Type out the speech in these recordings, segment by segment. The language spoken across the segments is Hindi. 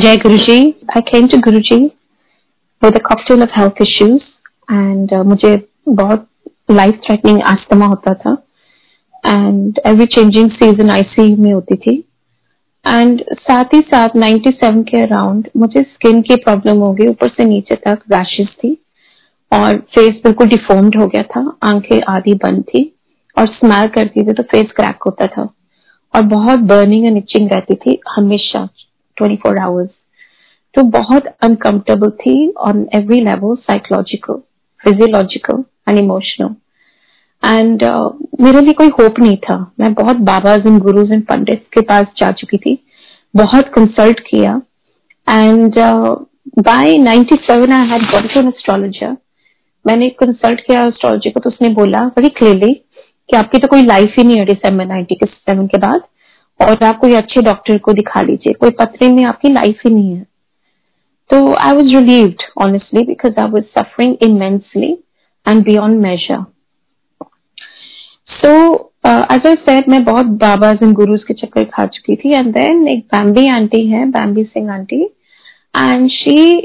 Jai Guruji, I came to Guruji with a cocktail of health issues and uh, मुझे बहुत लाइफ थ्रेटनिंग आस्थमा होता था and every changing season ICU में होती थी एंड साथ ही साथ 97 के अराउंड मुझे स्किन की प्रॉब्लम हो गई ऊपर से नीचे तक रैशेस थी और फेस बिल्कुल डिफॉर्म्ड हो गया था आँखें आधी बंद थी और स्माइल करती थी तो फेस क्रैक होता था और बहुत बर्निंग एंड इचिंग रहती थी हमेशा। 24 आवर्स तो बहुत अनकंफर्टेबल थी on every level psychological physiological and emotional and मेरे लिए कोई होप नहीं था। मैं बहुत बाबाज एंड गुरुज एंड पंडित के पास जा चुकी थी। बहुत कंसल्ट किया। And by 97 I had got an astrologer मैंने कंसल्ट किया एस्ट्रोलॉजी को तो उसने बोला, बड़ी क्लियरली कि आपकी तो कोई लाइफ ही नहीं है डिसम्बर नाइन्टी के सेवन के बाद। और आप कोई अच्छे डॉक्टर को दिखा लीजिए। कोई पत्रे में आपकी लाइफ ही नहीं है। तो I was relieved honestly because I was suffering immensely and beyond measure so as I said मैं बहुत बाबाज एंड गुरुज के चक्कर खा चुकी थी। एंड देन एक बैम्बी आंटी है Bambi Singh aunty and she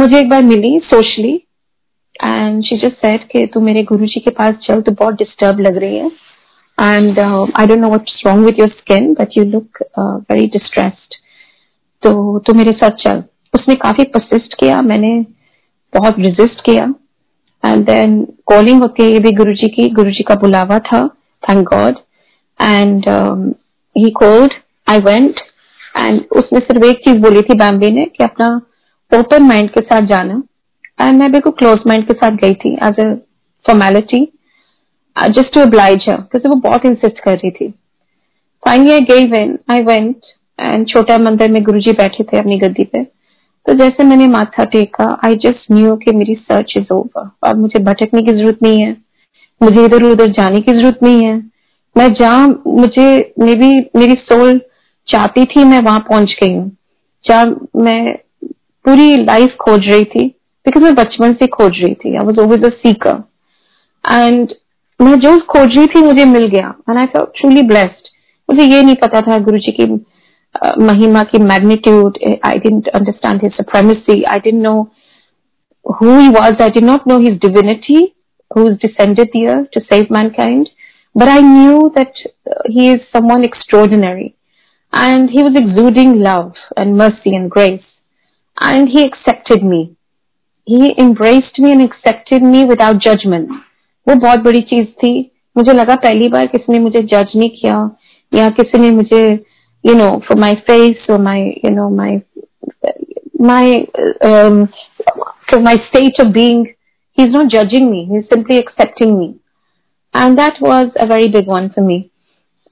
मुझे एक बार मिली socially and she just said कि तू मेरे गुरुजी के पास चल तो बहुत डिस्टर्ब लग रही है। And I don't know what's wrong with your skin but you look very distressed तो तू मेरे साथ चल। उसने काफ़ी परसिस्ट किया, मैंने बहुत रिजिस्ट किया। एंड देन कॉलिंग है ये भी गुरु जी की गुरु जी का बुलावा था thank God and he called I went and उसने सिर्फ़ एक चीज़ बोली थी बैम्बे ने, कि अपना ओपन माइंड के साथ जाना। एंड मैं बिल्कुल क्लोज माइंड के साथ गई थी as a formality just to oblige her क्योंकि वो बहुत इंसिस्ट कर रही थी। Finally I gave in I went and छोटा मंदिर में गुरुजी बैठे थे अपनी गद्दी पे। तो जैसे मैंने माथा टेका आई जस्ट न्यू कि मेरी सर्च इज़ ओवर और मुझे भटकने की ज़रूरत नहीं है। मुझे इधर उधर जाने की ज़रूरत नहीं है। मैं जहाँ, मुझे मे बी मेरी सोल चाहती थी, मैं वहाँ पहुँच गई हूँ। जहाँ मैं पूरी लाइफ खोज रही थी बिकॉज़ मैं बचपन से खोज रही थी। I was over a seeker and मैं जो खोज रही थी मुझे मिल गया। And I fell truly blessed मुझे ये नहीं पता था गुरु जी की महिमा की magnitude I didn't understand his supremacy I didn't know who he was I did not know his divinity who is descended here to save mankind but I knew that he is someone extraordinary and he was exuding love and mercy and grace and he accepted me he embraced me and accepted me without judgement वो बहुत बड़ी चीज़ थी। मुझे लगा पहली बार किसी ने मुझे जज नहीं किया, या किसी ने मुझे you know for my face for my you know my my for my state of being he is not judging me he simply accepting me and that was a very big one for me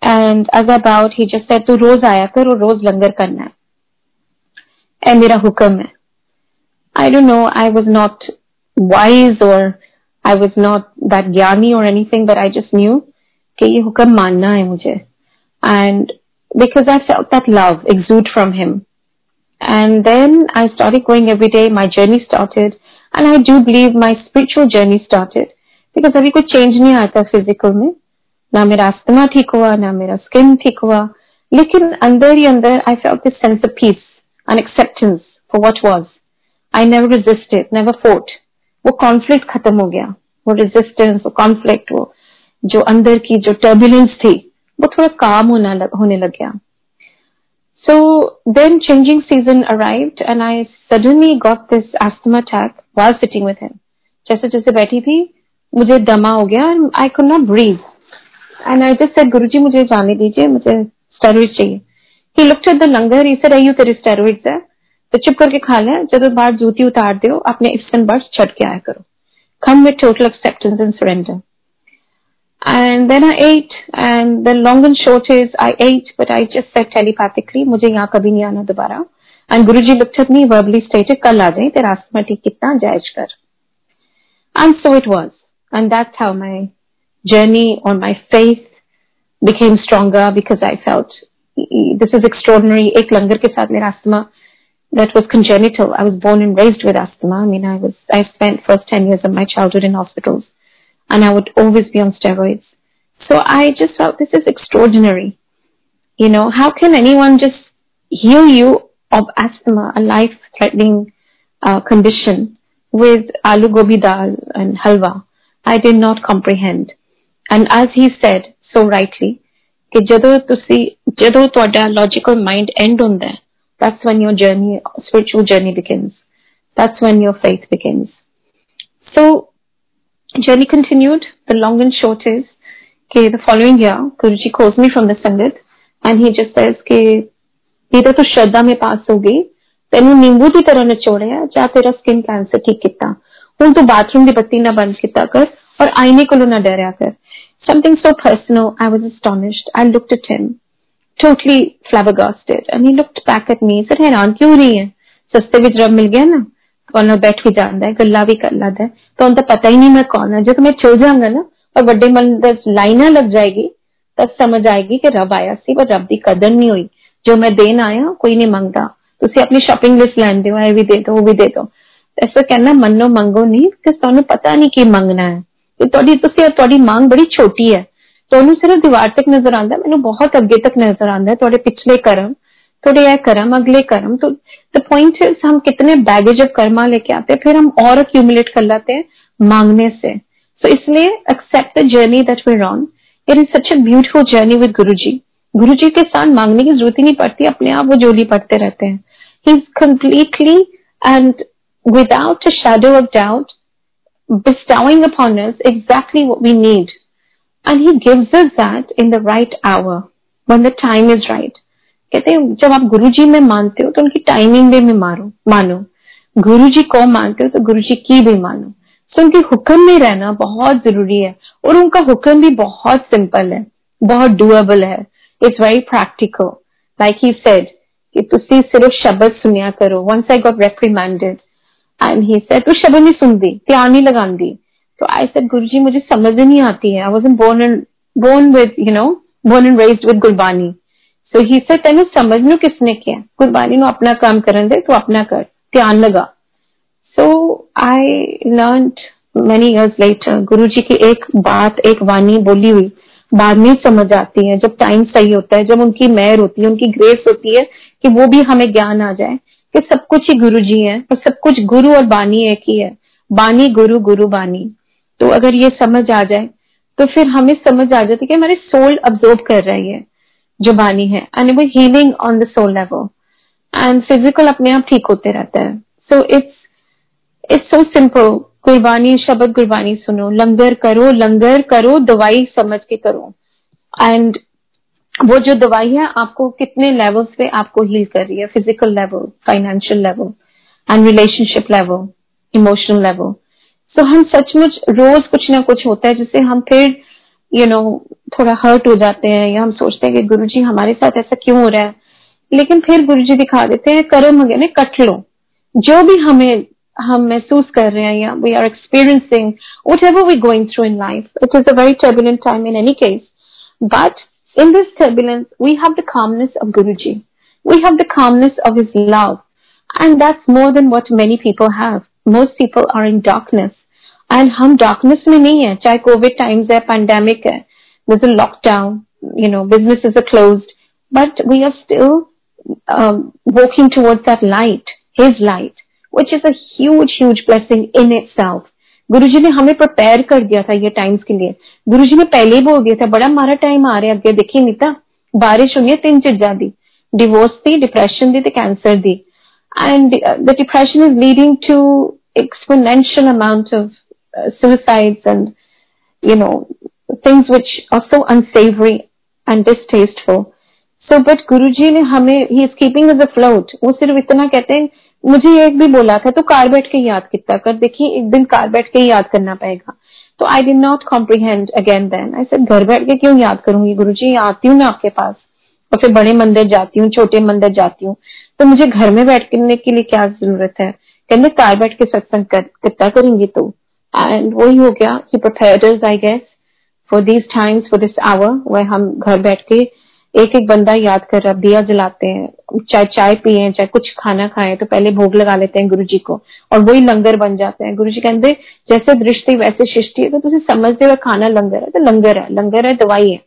and as about he just तू रोज आया कर और रोज लंगर करना है. ए मेरा हुक्म है। I don't know I was not wise और I was not that ज्ञानी or anything, but I just knew कि ये हुक्म मानना है मुझे. And because I felt that love exude from him. And then I started going every day. My journey started. And I do believe my spiritual journey started. Because अभी कोई change नहीं आता physical में ना मेरा अस्थमा ठीक हुआ ना मेरा skin ठीक हुआ लेकिन अंदर ही अंदर I felt this sense of peace and acceptance for what was. I never resisted, never fought. वो कॉन्फ्लिक्ट खत्म हो गया। वो रेजिस्टेंस वो कॉन्फ्लिक्ट वो जो अंदर की जो टर्बुलेंस थी वो थोड़ा काम होना लग, होने लग गया। So then changing season arrived and I suddenly got this asthma attack was sitting with him जैसे जैसे बैठी थी मुझे दमा हो गया and I could not breathe and I just Guru ji मुझे जाने दीजिए मुझे स्टेरॉइड चाहिए। लंगर he said are you there steroids are तो चुप करके खा लें, जब बार जूती उतार दो अपने एक्सटेंड बार छट के आया करो। Come with total acceptance and surrender and then I ate and then long and short is I ate but I just said telepathically मुझे यहाँ कभी नहीं आना दोबारा। एंड गुरु जी लक्षत नहीं वर्बली स्टेट है कल आ जाए, तेरा आसमा ठीक कितना जायज़ कर। And so it was and that's how my journey और my faith became stronger because I felt this is extraordinary एक लंगर के साथ मेरा आसमा that was congenital. I was born and raised with asthma. I mean, I was I spent first ten years of my childhood in hospitals and I would always be on steroids. So I just felt this is extraordinary. You know, how can anyone just heal you of asthma, a life-threatening uh, condition, with aloo gobi dal and halwa, I did not comprehend. And as he said so rightly, ਕਿ ਜਦੋਂ ਤੁਸੀਂ ਜਦੋਂ ਤੁਹਾਡਾ logical mind end ਹੁੰਦਾ ਹੈ that's when your journey, spiritual journey begins. That's when your faith begins. So, journey continued. The long and short is, okay, the following year, Guruji calls me from the sangat, and he just says, okay, तेरा तो श्रद्धा में पास हो गई ਤੈਨੂੰ ਨਿੰਬੂ ਦੀ ਤਰ੍ਹਾਂ ਨਚੋੜਿਆ ਜਾਂ ਤੇਰਾ ਸਕਿਨ ਕੈਂਸਰ ਠੀਕ ਕੀਤਾ ਹੁਣ ਤੂੰ ਬਾਥਰੂਮ bathroom ਬੱਤੀ ਨਾ ਬੰਦ ਕੀਤਾ ਕਰ ਔਰ ਆਈਨੇ ਕੋਲੋਂ ਨਾ ਡਰਿਆ ਕਰ something so personal i was astonished i looked at him totally flabbergasted and he looked back at me said हैरान क्यों रही है सस्ते ਵਿੱਚ रब मिल गया ना ਕੋਲ बैठ भी ਜਾਂਦਾ है ਗੱਲਾਂ भी कर लेता है तो उन तो पता ही नहीं मैं कौन है जब मैं चल जाऊंगा ना और बड़े मंदिर लाइना लग जाएगी तब समझ आएगी कि रब आया सी पर रब की कदर नहीं हुई जो मैं देन आया कोई नहीं मंगता ਤੁਸੀਂ ਆਪਣੀ ਸ਼ਾਪਿੰਗ ਲਿਸਟ ਲੈਂਦੇ ਹੋ ਇਹ ਵੀ ਦੇ ਦਿਓ ਉਹ ਵੀ ਦੇ ਦਿਓ ਐਸਾ ਕਹਿਣਾ ਮੰਨੋ ਮੰਗੋ ਨਹੀਂ ਕਿ ਤੁਹਾਨੂੰ ਪਤਾ ਨਹੀਂ ਕੀ ਮੰਗਣਾ ਹੈ ਕਿ ਤੁਹਾਡੀ ਤੁਸੀਂ ਤੁਹਾਡੀ ਮੰਗ ਬੜੀ ਛੋਟੀ ਹੈ ਤੁਹਾਨੂੰ ਸਿਰਫ ਦੀਵਾਰ ਤੱਕ ਨਜ਼ਰ ਆਉਂਦਾ ਮੈਨੂੰ ਬਹੁਤ ਅੱਗੇ ਤੱਕ ਨਜ਼ਰ ਆਉਂਦਾ ਤੁਹਾਡੇ ਪਿਛਲੇ ਕਰਮ थोड़े यह कर्म अगले कर्म तो द पॉइंट इज हम कितने बैगेज ऑफ कर्मा लेके आते हैं फिर हम और अक्यूमुलेट कर लेते हैं मांगने से सो so, इसलिए accept the journey that we on it is such a beautiful journey with guru ji guru जी के साथ मांगने की जरूरत ही नहीं पड़ती अपने आप वो जोली पढ़ते रहते हैं He's completely and without a shadow of doubt bestowing upon us exactly what we need. And He gives us that in the right hour, when the time is right. कहते हैं जब आप गुरु में मानते हो तो उनकी टाइमिंग भी में मारो मानो। गुरु को मानते हो तो गुरु की भी मानो। तो उनके हुक्म में रहना बहुत ज़रूरी है और उनका हुक्म भी बहुत सिंपल है बहुत डुएबल है। It's very practical like he said कि तुसी सिर्फ़ शब्द सुनिया करो। Once I got reprimanded and he said तू शब्द नहीं सुनती ध्यान नहीं लगाती तो आई सेड गुरुजी मुझे समझ नहीं आती है. नो गुरबानी समझ किसने किया? गुरबानी नु अपना काम करन दे, तू अपना कर. ध्यान लगा। So I learn many years later Guru ji की एक बात, एक वाणी बोली हुई, बाद में समझ आती है। जब टाइम सही होता है, जब उनकी मेहर होती है, उनकी ग्रेस होती है, कि वो भी हमें ज्ञान आ जाए, कि सब कुछ ही गुरु जी है, और सब कुछ गुरु और बानी एक ही है। बानी गुरु गुरु बानी। तो अगर ये समझ आ जाए तो फिर हमें समझ आ जाती है कि हमारे सोल अब्जॉर्ब कर रही है, जो बानी है एंड वो healing on the soul level and physical अपने आप ठीक होते रहता है. So it's it's so simple Gurbani, शब्द गुरबानी सुनो, लंगर करो लंगर करो, दवाई समझ के करो. एंड वो जो दवाई है, आपको कितने लेवल्स पे आपको हील कर रही है? Physical level financial level and relationship level emotional level so हम सचमुच रोज कुछ ना कुछ होता है जिससे हम फिर यू नो थोड़ा हर्ट हो जाते हैं या हम सोचते हैं कि गुरु जी हमारे साथ ऐसा क्यों हो रहा है लेकिन फिर गुरु जी दिखा देते हैं कर्म वगैरह कट लो जो भी हमें हम महसूस कर रहे हैं या we are experiencing whatever we going through in life it is a very turbulent time in any case but In this turbulence, we have the calmness of Guruji. We have the calmness of His love. And that's more than what many people have. Most people are in darkness. And हम डार्कनेस में नहीं है, चाहे कोविड टाइम्स है पैंडेमिक है lockdown you know business is a close but we are still working towards that light his light which is as huge blessing in itself Guru ji ने हमें प्रिपेयर कर दिया था ये टाइम्स के लिए। गुरु जी ने पहले ही बोल दिया था, बड़ा हमारा टाइम आ रहा है, अगर देखिए नीता, बारिश होनी है, तीन चीजा दी डिवोर्स दी डिप्रेशन दी तो cancer the. And the depression is leading to exponential amount of uh, suicides and you know things which are so unsavory and distasteful. So but guruji ne hame he is keeping us afloat. वो सिर्फ़ इतना कहते हैं मुझे एक भी बोला था तो कार बैठ के याद कितना कर देखिए एक दिन कार बैठ के याद करना पड़ेगा. तो I did not comprehend again then I said घर बैठ के क्यों याद करूँगी गुरु जी आती हूँ ना आपके पास और फिर बड़े मंदिर जाती हूँ छोटे मंदिर जाती हूँ। तो मुझे घर में बैठने के लिए क्या ज़रूरत है? कहते कार बैठ के सत्संग कर, कितना करेंगे तो? एंड वही हो गया कि I guess for this times for this hour वह हम घर बैठ के एक एक बंदा याद कर रहा दिया जलाते हैं चाहे चाय पिए चाहे कुछ खाना खाएं तो पहले भोग लगा लेते हैं गुरु जी को और वही लंगर बन जाते हैं गुरु जी कहते जैसे दृष्टि वैसे सृष्टि है तो तुम समझते हुए खाना लंगर है तो लंगर है लंगर है दवाई है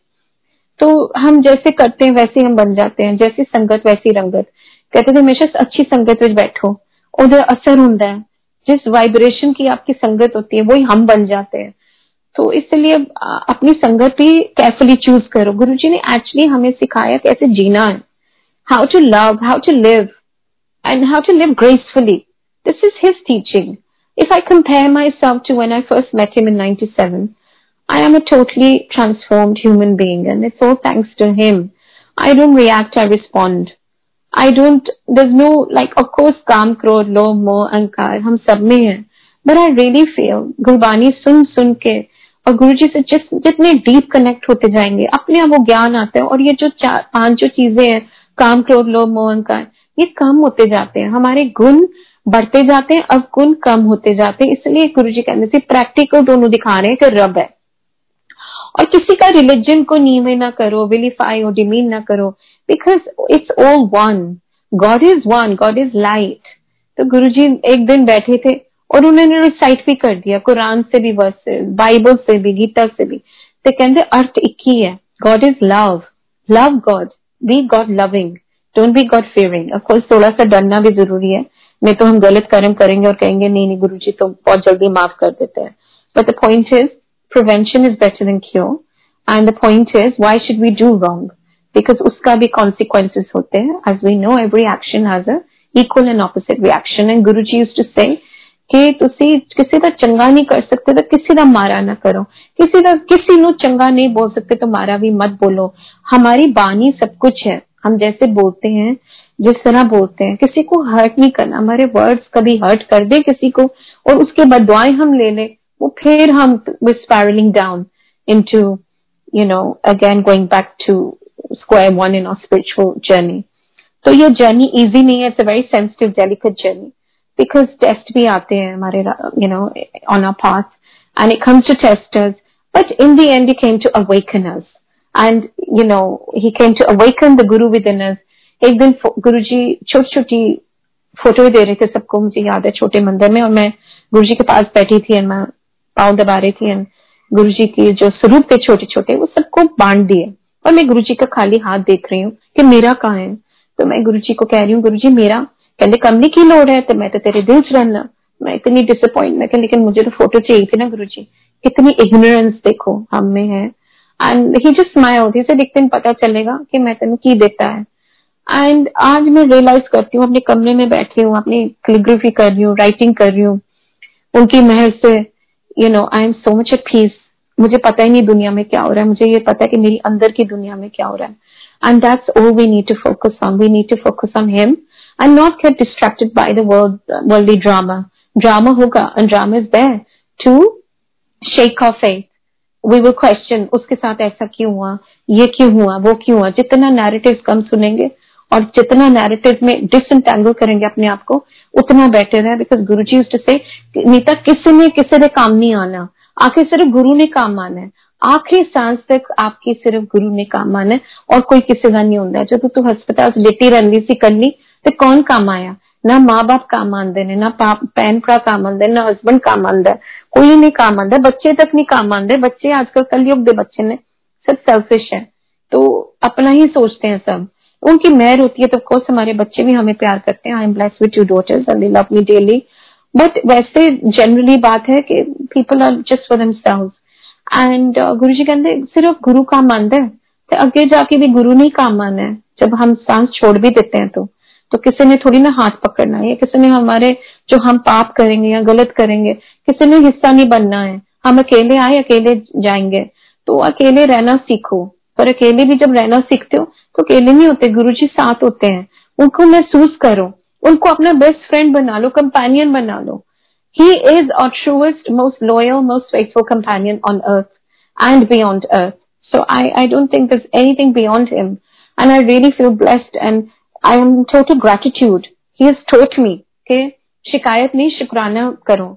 तो हम जैसे करते हैं वैसे हम बन जाते हैं जैसी संगत वैसी रंगत कहते थे हमेशा अच्छी संगत में बैठो ਉਹਦਾ असर ਹੁੰਦਾ है जिस वाइब्रेशन की आपकी संगत होती है वही हम बन जाते हैं तो इसलिए अपनी संगत भी केयरफुली चूज़ करो गुरु जी ने एक्चुअली हमें सिखाया कैसे जीना है how to love how to live and how to live gracefully this is his teaching If I compare myself to when I first met him in 97, I am a totally transformed human being and it's all thanks to him. I don't react, I respond. Don't, there's no, like, of course, काम, क्रोध, लोभ, मोह, अहंकार, हम सब में है. But I really feel, Gurbani सुन सुन के और गुरु जी से जिस जितने डीप कनेक्ट होते जाएँगे अपने आप वो ज्ञान आता है और ये जो चार पाँच जो चीज़ें हैं काम क्रोध लोभ मोहन का ये कम होते जाते हैं हमारे गुण बढ़ते जाते हैं अब गुण कम होते जाते हैं इसलिए गुरु जी कहने से प्रैक्टिकल दोनों दिखा रहे हैं कि रब है और किसी का रिलीजन को नीवे ना करो विलीफाई और डिमीन ना करो because it's all one God is one God is light तो गुरु जी एक दिन बैठे थे और उन्होंने रिसाइट भी कर दिया, कुरान से भी वर्सेस बाइबल से भी, गीता से भी। तो कहते, अर्थ एक ही है। God is love love God be God loving don't be God fearing of course थोड़ा सा डरना भी ज़रूरी है। नहीं तो हम गलत कर्म करेंगे और कहेंगे, नहीं नहीं गुरु जी तो बहुत जल्दी माफ़ कर देते हैं। But the point is prevention is better than cure and the point is why should we do wrong because उसका भी कॉन्सिक्वेंसेज होते हैं as we know every action has a equal and opposite reaction and Guruji used to say ਕਿ ਤੁਸੀਂ ਕਿਸੇ ਦਾ ਚੰਗਾ ਨਹੀਂ ਕਰ ਸਕਦੇ ਤਾਂ ਕਿਸੇ ਦਾ ਮਾਰਾ ਨਾ ਕਰੋ ਕਿਸੇ ਦਾ ਕਿਸੇ ਨੂੰ ਚੰਗਾ नहीं बोल सकते तो मारा भी मत बोलो हमारी बानी सब कुछ है हम जैसे बोलते हैं जिस तरह बोलते हैं किसी को हर्ट नहीं करना हमारे वर्ड्स कभी हर्ट कर दे किसी को और उसके बाद दुआएं हम ले लें वो फिर हम spiraling down into you know again going back to square one in our spiritual journey तो ये जर्नी इजी नहीं है it's a very sensitive delicate journey because test भी आते हैं हमारे, you know, on our path. And it comes to test us but in the end, he came to awaken us. And, you know, he came to awaken the guru within us. एक दिन गुरु जी छोटी छोटी फ़ोटो दे रहे थे सबको, मुझे याद है, छोटे मंदिर में। और मैं गुरु जी के पास बैठी थी और मैं पाँव दबा रही थी। एंड गुरु जी के जो स्वरूप थे छोटे छोटे वो सबको बांट दिए। और मैं गुरु जी का खाली हाथ देख रही हूँ कि मेरा कहाँ है। तो मैं गुरु जी को कह रही हूँ गुरु जी मेरा कहते कमने की लोड़ है तो मैं तो तेरे दिल च रहना मैं इतनी डिसअपॉइंट मैं लेकिन मुझे तो फ़ोटो चाहिए थी ना गुरु जी कितनी इग्नोरेंस देखो, हम में है। एंड ही जस्ट स्माइल से देखते दिन पता चलेगा कि मैं तेन की देता है। एंड आज मैं रियलाइज़ करती हूँ, अपने कमरे में बैठी हूँ, अपनी कैलीग्राफी कर रही हूँ राइटिंग कर रही हूँ। उनकी मेहर से you know I am so much a peace मुझे पता ही नहीं दुनिया में क्या हो रहा है। मुझे ये पता है कि मेरी अंदर की दुनिया में क्या हो रहा है। And that's all we need to focus on we need to focus on him and not get distracted by the world, worldly drama. Drama hoga and drama is there to shake our faith. We will question उसके साथ ऐसा क्यों हुआ? ये क्यों हुआ? वो क्यों हुआ? जितना नैरेटिव कम सुनेंगे और जितना नैरेटिव में डिसंटेंगल करेंगे अपने आप को उतना बेटर है बिकॉज़ गुरु जी से नीता किसी ने किसी ने काम नहीं आना। आखिर सिर्फ गुरु ने काम आना है आखिरी सांस तक आपकी सिर्फ गुरु ने काम आना है और कोई किसी का नहीं होता जो तू हस्पताल लेटी रही सी कली ਤੇ ਕੌਣ ਕੰਮ ਆਇਆ ਨਾ ਮਾਂ-ਬਾਪ ਕੰਮ ਆਉਂਦੇ ਨੇ ਨਾ ਭੈਣ ਭਰਾ ਕੰਮ ਆਉਂਦੇ ਨਾ ਹਸਬੰਡ ਕੰਮ ਆਉਂਦਾ कोई नहीं काम आंदा बच्चे तक नहीं काम आते बच्चे आजकल कलयुग के बच्चे ने सब सेल्फिश है तो अपना ही सोचते हैं सब उनकी मेहर होती है तो कोर्स हमारे बच्चे भी हमें प्यार करते हैं I am bless with two daughters and they love me daily but वैसे जनरली बात है कि people are just for themselves and Guru ji कहते सिर्फ़ गुरु काम आंदा है तो अगे जाके भी गुरु नहीं काम आना है। जब हम सांस छोड़ भी देते हैं तो तो किसी ने थोड़ी ना हाथ पकड़ना है किसी ने हमारे जो हम पाप करेंगे या गलत करेंगे, किसी ने हिस्सा नहीं बनना है। हम अकेले आए, अकेले जाएँगे। तो अकेले रहना सीखो। पर अकेले भी जब रहना सीखते हो तो अकेले नहीं होते। गुरु जी साथ होते हैं। उनको महसूस करो। उनको अपना बेस्ट फ्रेंड बना लो कंपेनियन बना लो he is our truest, most loyal, most faithful companion on earth and beyond earth. So I, I don't think there's anything beyond him. And I really feel blessed and I am total gratitude he has taught me के शिकायत नहीं शुक्राना करो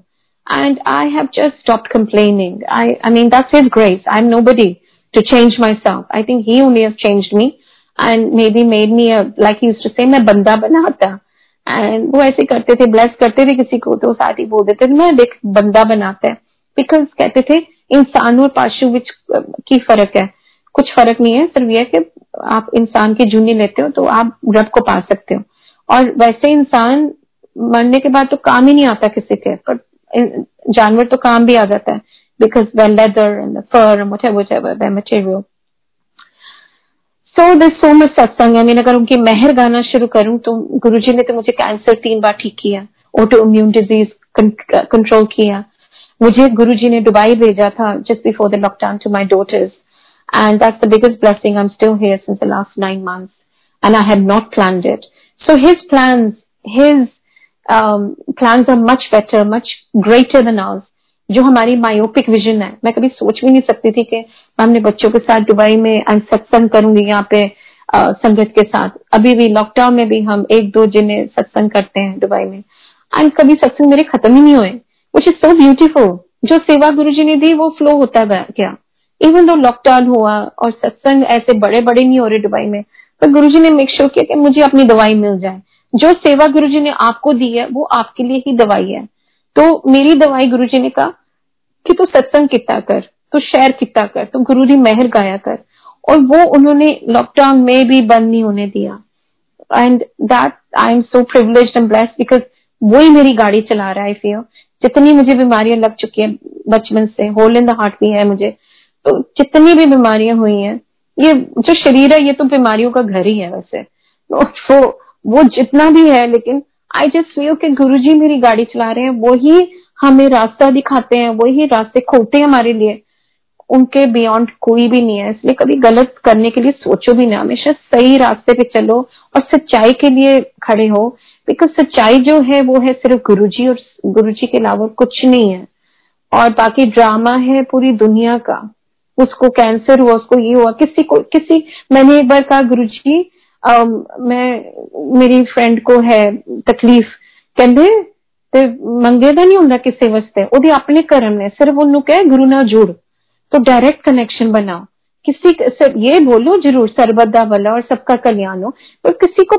and I have just stopped complaining. I, I mean, that's His grace. I'm nobody to change myself. I think He only has changed me and maybe made me a, like He used to say, मैं बंदा बनाता. And वो ऐसे करते थे, bless करते थे किसी को तो साथ ही बोल देते थे, मैं देख बंदा बनाता है. Because कहते थे इंसान और पाशु विच की फ़र्क है. कुछ फ़र्क नहीं है सिर्फ़ यह कि आप इंसान की जूनी लेते हो तो आप रब को पा सकते हो और वैसे इंसान मरने के बाद तो काम ही नहीं आता किसी के पर जानवर तो काम भी आ जाता है because the leather and fur material so this so much सत्संग है मैंने अगर उनकी मेहर गाना शुरू करूँ तो गुरु जी ने तो मुझे कैंसर तीन बार ठीक किया ऑटो इम्यून डिज़ीज़ कंट्रोल किया। मुझे गुरु जी ने दुबई भेजा था just before the lockdown to my daughters and that's the biggest blessing I am still here since the last nine months and I have not plan it so his plan his plan are much better much greater than ours जो हमारी मायोपिक विजन है। मैं कभी सोच भी नहीं सकती थी कि मैं अपने बच्चों के साथ दुबई में सत्संग करूँगी यहाँ पे संगत के साथ। अभी भी लॉकडाउन में भी हम एक दो जिन्हें सत्संग करते हैं दुबई में। एंड कभी सत्संग मेरे खत्म ही नहीं हुए विच इज़ सो ब्यूटीफुल जो सेवा गुरु जी ने दी, वो फ्लो होता गया इवन दो लॉकडाउन हुआ और सत्संग ऐसे बड़े बड़े नहीं हो रहे दुबई में, पर गुरु जी ने मेक श्योर किया कि मुझे अपनी दवाई मिल जाए। जो सेवा गुरु जी ने आपको दी है, वो आपके लिए ही दवाई है। तो मेरी दवाई गुरु जी ने कहा कि तू सत्संग किता कर, तू शेयर किता कर, तू गुरु दी मेहर गाया कर। और वो उन्होंने लॉकडाउन में भी बंद नहीं होने दिया। And that I am so privilege and bless because वो ही मेरी गाड़ी चला रहा है फील जितनी मुझे बीमारियाँ लग चुकी है बचपन से होल इन द हार्ट भी है मुझे तो जितनी भी बीमारियाँ हुई हैं, ये जो शरीर है, ये तो बीमारियों का घर ही है वैसे। तो वो जितना भी है, लेकिन आई जस्ट फील कि गुरु जी मेरी गाड़ी चला रहे हैं। वो ही हमें रास्ता दिखाते हैं वो ही रास्ते खोलते हैं हमारे लिए। उनके बियॉन्ड कोई भी नहीं है। इसलिए कभी गलत करने के लिए सोचो भी ना। हमेशा सही रास्ते पे चलो और सच्चाई के लिए खड़े हो। बिकॉज़ सच्चाई जो है, वो है सिर्फ़ गुरु जी और गुरु जी के अलावा कुछ नहीं है। और बाकी ड्रामा है पूरी दुनिया का। उसको कैंसर हुआ, उसको ये हुआ, किसी को, किसी, मैंने एक बार कहा गुरु जी मैं मेरी फ्रेंड को है तकलीफ कहते ਤੇ ਮੰਗੇ ਦਾ ਨਹੀਂ ਹੁੰਦਾ ਕਿਸੇ ਵਾਸਤੇ ਉਹਦੇ ਆਪਣੇ ਕਰਮ ਨੇ ਸਿਰਫ ਉਹਨੂੰ ਕਹੇ ਗੁਰੂ ਨਾਲ ਜੁੜ तो डायरेक्ट कनेक्शन बनाओ किसी सर ये बोलो जरूर सरबदा भला और सबका कल्याण हो पर किसी को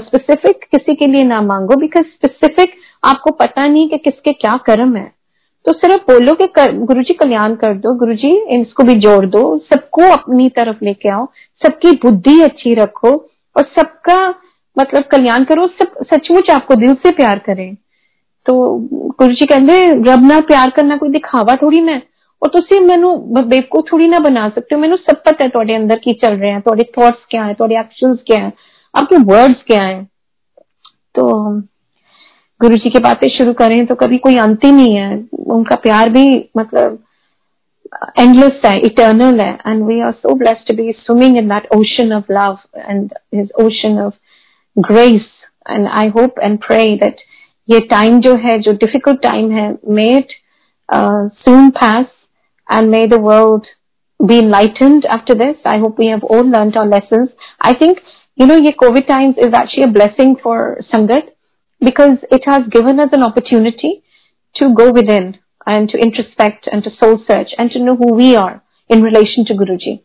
स्पेसिफिक किसी के लिए ना मांगो बिकॉज स्पेसिफिक आपको पता नहीं कि किसके क्या कर्म है तो सिर्फ़ बोलो कि गुरु जी कल्याण कर दो गुरु जी इसको भी जोड़ दो, सबको अपनी तरफ़ लेके आओ, सबकी बुद्धि अच्छी रखो, और सबका मतलब कल्याण करो, सब सचमुच आपको दिल से प्यार करें। तो गुरु जी कहते रब ना प्यार करना कोई दिखावा थोड़ी ना और तुम मैनू बेवकूफ़ थोड़ी ना बना सकते हो। मैनू सब पता है थोड़े अंदर की चल रहे हैं थोड़े थॉट्स क्या है थोड़े एक्शन क्या है, आपके वर्ड्स क्या है। तो गुरु जी की बातें शुरू करें तो कभी कोई अंत ही नहीं है। उनका प्यार भी मतलब एंडलेस है इटर्नल है। And we are so blessed be swimming in that ocean of love and his ocean of grace and I hope and pray that ये टाइम जो है, जो डिफ़िकल्ट टाइम है may it soon pass and may the world be enlightened after this I hope we have all learn our lesson I think you know ये Covid times is actually a blessing for sangat because it has given us an opportunity to go within and to introspect and to soul search and to know who we are in relation to Guruji.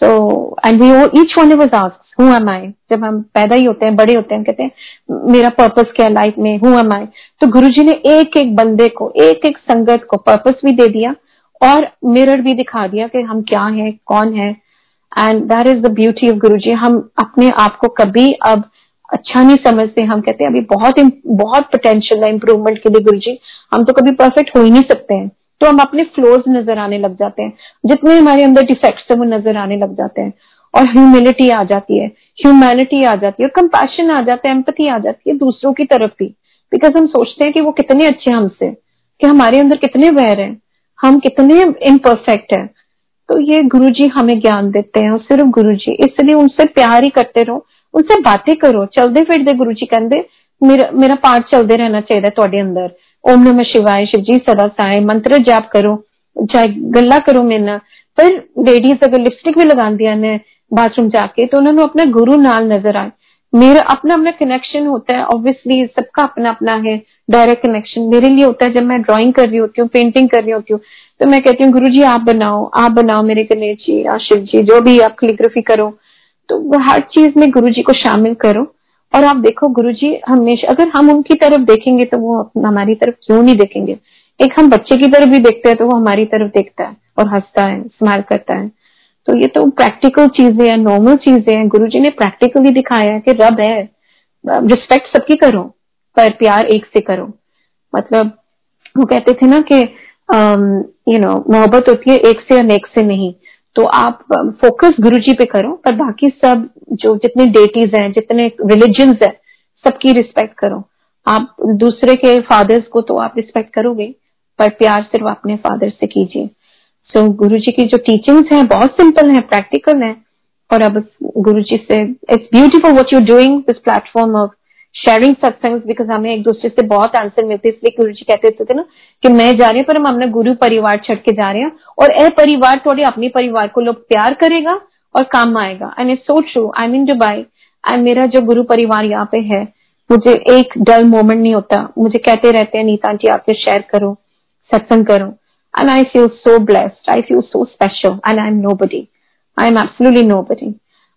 So, and we all, each one of us asks, who am I? जब हम पैदा ही होते हैं बड़े होते हैं कहते हैं मेरा पर्पस क्या है लाइफ में हु एम आई तो गुरुजी ने एक एक बंदे को एक एक संगत को पर्पस भी दे दिया और मिरर भी दिखा दिया कि हम क्या हैं कौन है and that is the beauty of Guruji हम अपने आप को कभी अब अच्छा नहीं समझते, हम कहते हैं, अभी बहुत बहुत पोटेंशियल है इंप्रूवमेंट के लिए गुरु जी हम तो कभी परफेक्ट हो ही नहीं सकते हैं। तो हम अपने फ्लोज नज़र आने लग जाते हैं। जितने हमारे अंदर डिफेक्ट्स है, वो नज़र आने लग जाते हैं। और ह्यूमिलिटी आ जाती है ह्यूमैनिटी आ जाती है, और कंपैशन आ जाता है एम्पति आ जाती है दूसरों की तरफ़ भी। बिकॉज़ हम सोचते हैं कि वो कितने अच्छे हमसे, कि हमारे अंदर कितने वैर हैं, हम कितने इम्परफेक्ट हैं। तो ये गुरु जी हमें ज्ञान देते हैं, और सिर्फ़ गुरु जी इसलिए उनसे प्यार ही करते रहो। उनसे बातें करो, चलते फिरते गुरु जी कहते मेरा मेरा पाठ चलते रहना चाहिए थोड़े अंदर। ओम नमः शिवाय, शिव जी सदा साए, मंत्र जाप करो, चाहे गला करो मेरे ना पर लेडीज़ अगर लिपस्टिक भी लगांदिया ने बाथरूम जाके तो उन्होंने अपना गुरु नाल नज़र आए। मेरा अपना अपना कनेक्शन होता है ऑब्वियसली सबका अपना अपना है डायरेक्ट कनेक्शन मेरे लिए होता है, जब मैं ड्राइंग कर रही होती हूँ पेंटिंग कर रही होती हूँ तो मैं कहती हूँ गुरु जी आप बनाओ आप बनाओ मेरे गणेश जी या शिव जी, जो भी आप कैलीग्राफी करो तो हर चीज़ में गुरु जी को शामिल करो। और आप देखो गुरु जी हमेशा, अगर हम उनकी तरफ़ देखेंगे तो वो हमारी तरफ़ क्यों नहीं देखेंगे? एक हम बच्चे की तरफ़ भी देखते हैं तो वो हमारी तरफ़ देखता है और हंसता है स्माइल करता है। तो ये तो प्रैक्टिकल चीज़ें हैं नॉर्मल चीज़ें हैं। गुरु जी ने प्रैक्टिकली दिखाया है कि रब है। रिस्पेक्ट सबकी करो, पर प्यार एक से करो। मतलब वो कहते थे ना कि यू नो मोहब्बत होती है एक से अनेक से नहीं। तो आप फोकस गुरु जी पे करो पर बाकी सब जो जितने डेटीज हैं जितने रिलीजन है सबकी रिस्पेक्ट करो। आप दूसरे के फादर्स को तो आप रिस्पेक्ट करोगे पर प्यार सिर्फ़ अपने फादर से कीजिए। सो so, गुरु जी की जो टीचिंग्स हैं बहुत सिंपल है प्रैक्टिकल है और अब गुरु जी से it's beautiful what you doing this platform of sharing satsang because हमें एक दूसरे से बहुत आंसर मिलते इसलिए गुरु जी कहते थे ना कि मैं जा रही हूँ, पर हम अपना गुरु परिवार छड़ के जा रहे हैं, और ए परिवार थोड़े अपने परिवार को लोग प्यार करेगा और काम आएगा। And it so true I mean Dubai and मेरा जो गुरु परिवार यहाँ पे है, मुझे एक डल मोमेंट नहीं होता। मुझे कहते रहते हैं, नीता जी आपसे शेयर करो, सत्संग करो। And I feel so special and I am nobody I am I'm no nobody.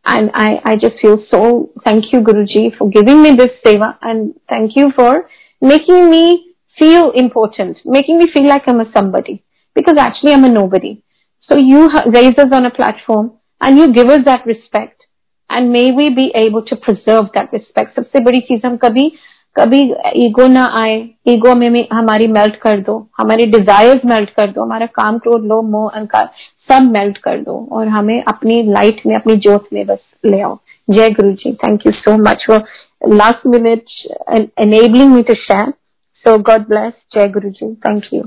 And I, I just feel so, thank you Guruji for giving me this seva and thank you for making me feel important, making me feel like I'm a somebody because actually I'm a nobody. So you raise us on a platform and you give us that respect and may we be able to preserve that respect. सबसे बड़ी चीज हम कभी कभी ईगो ना आए ईगो में, हमारी मेल्ट कर दो हमारे डिजायर्स मेल्ट कर दो हमारा काम क्रोध लो मोह अंकार सब मेल्ट कर दो और हमें अपनी लाइट में अपनी जोत में बस ले आओ। जय Guru ji thank you so much for last minute enabling me to share so God bless जय गुरु जी थैंक यू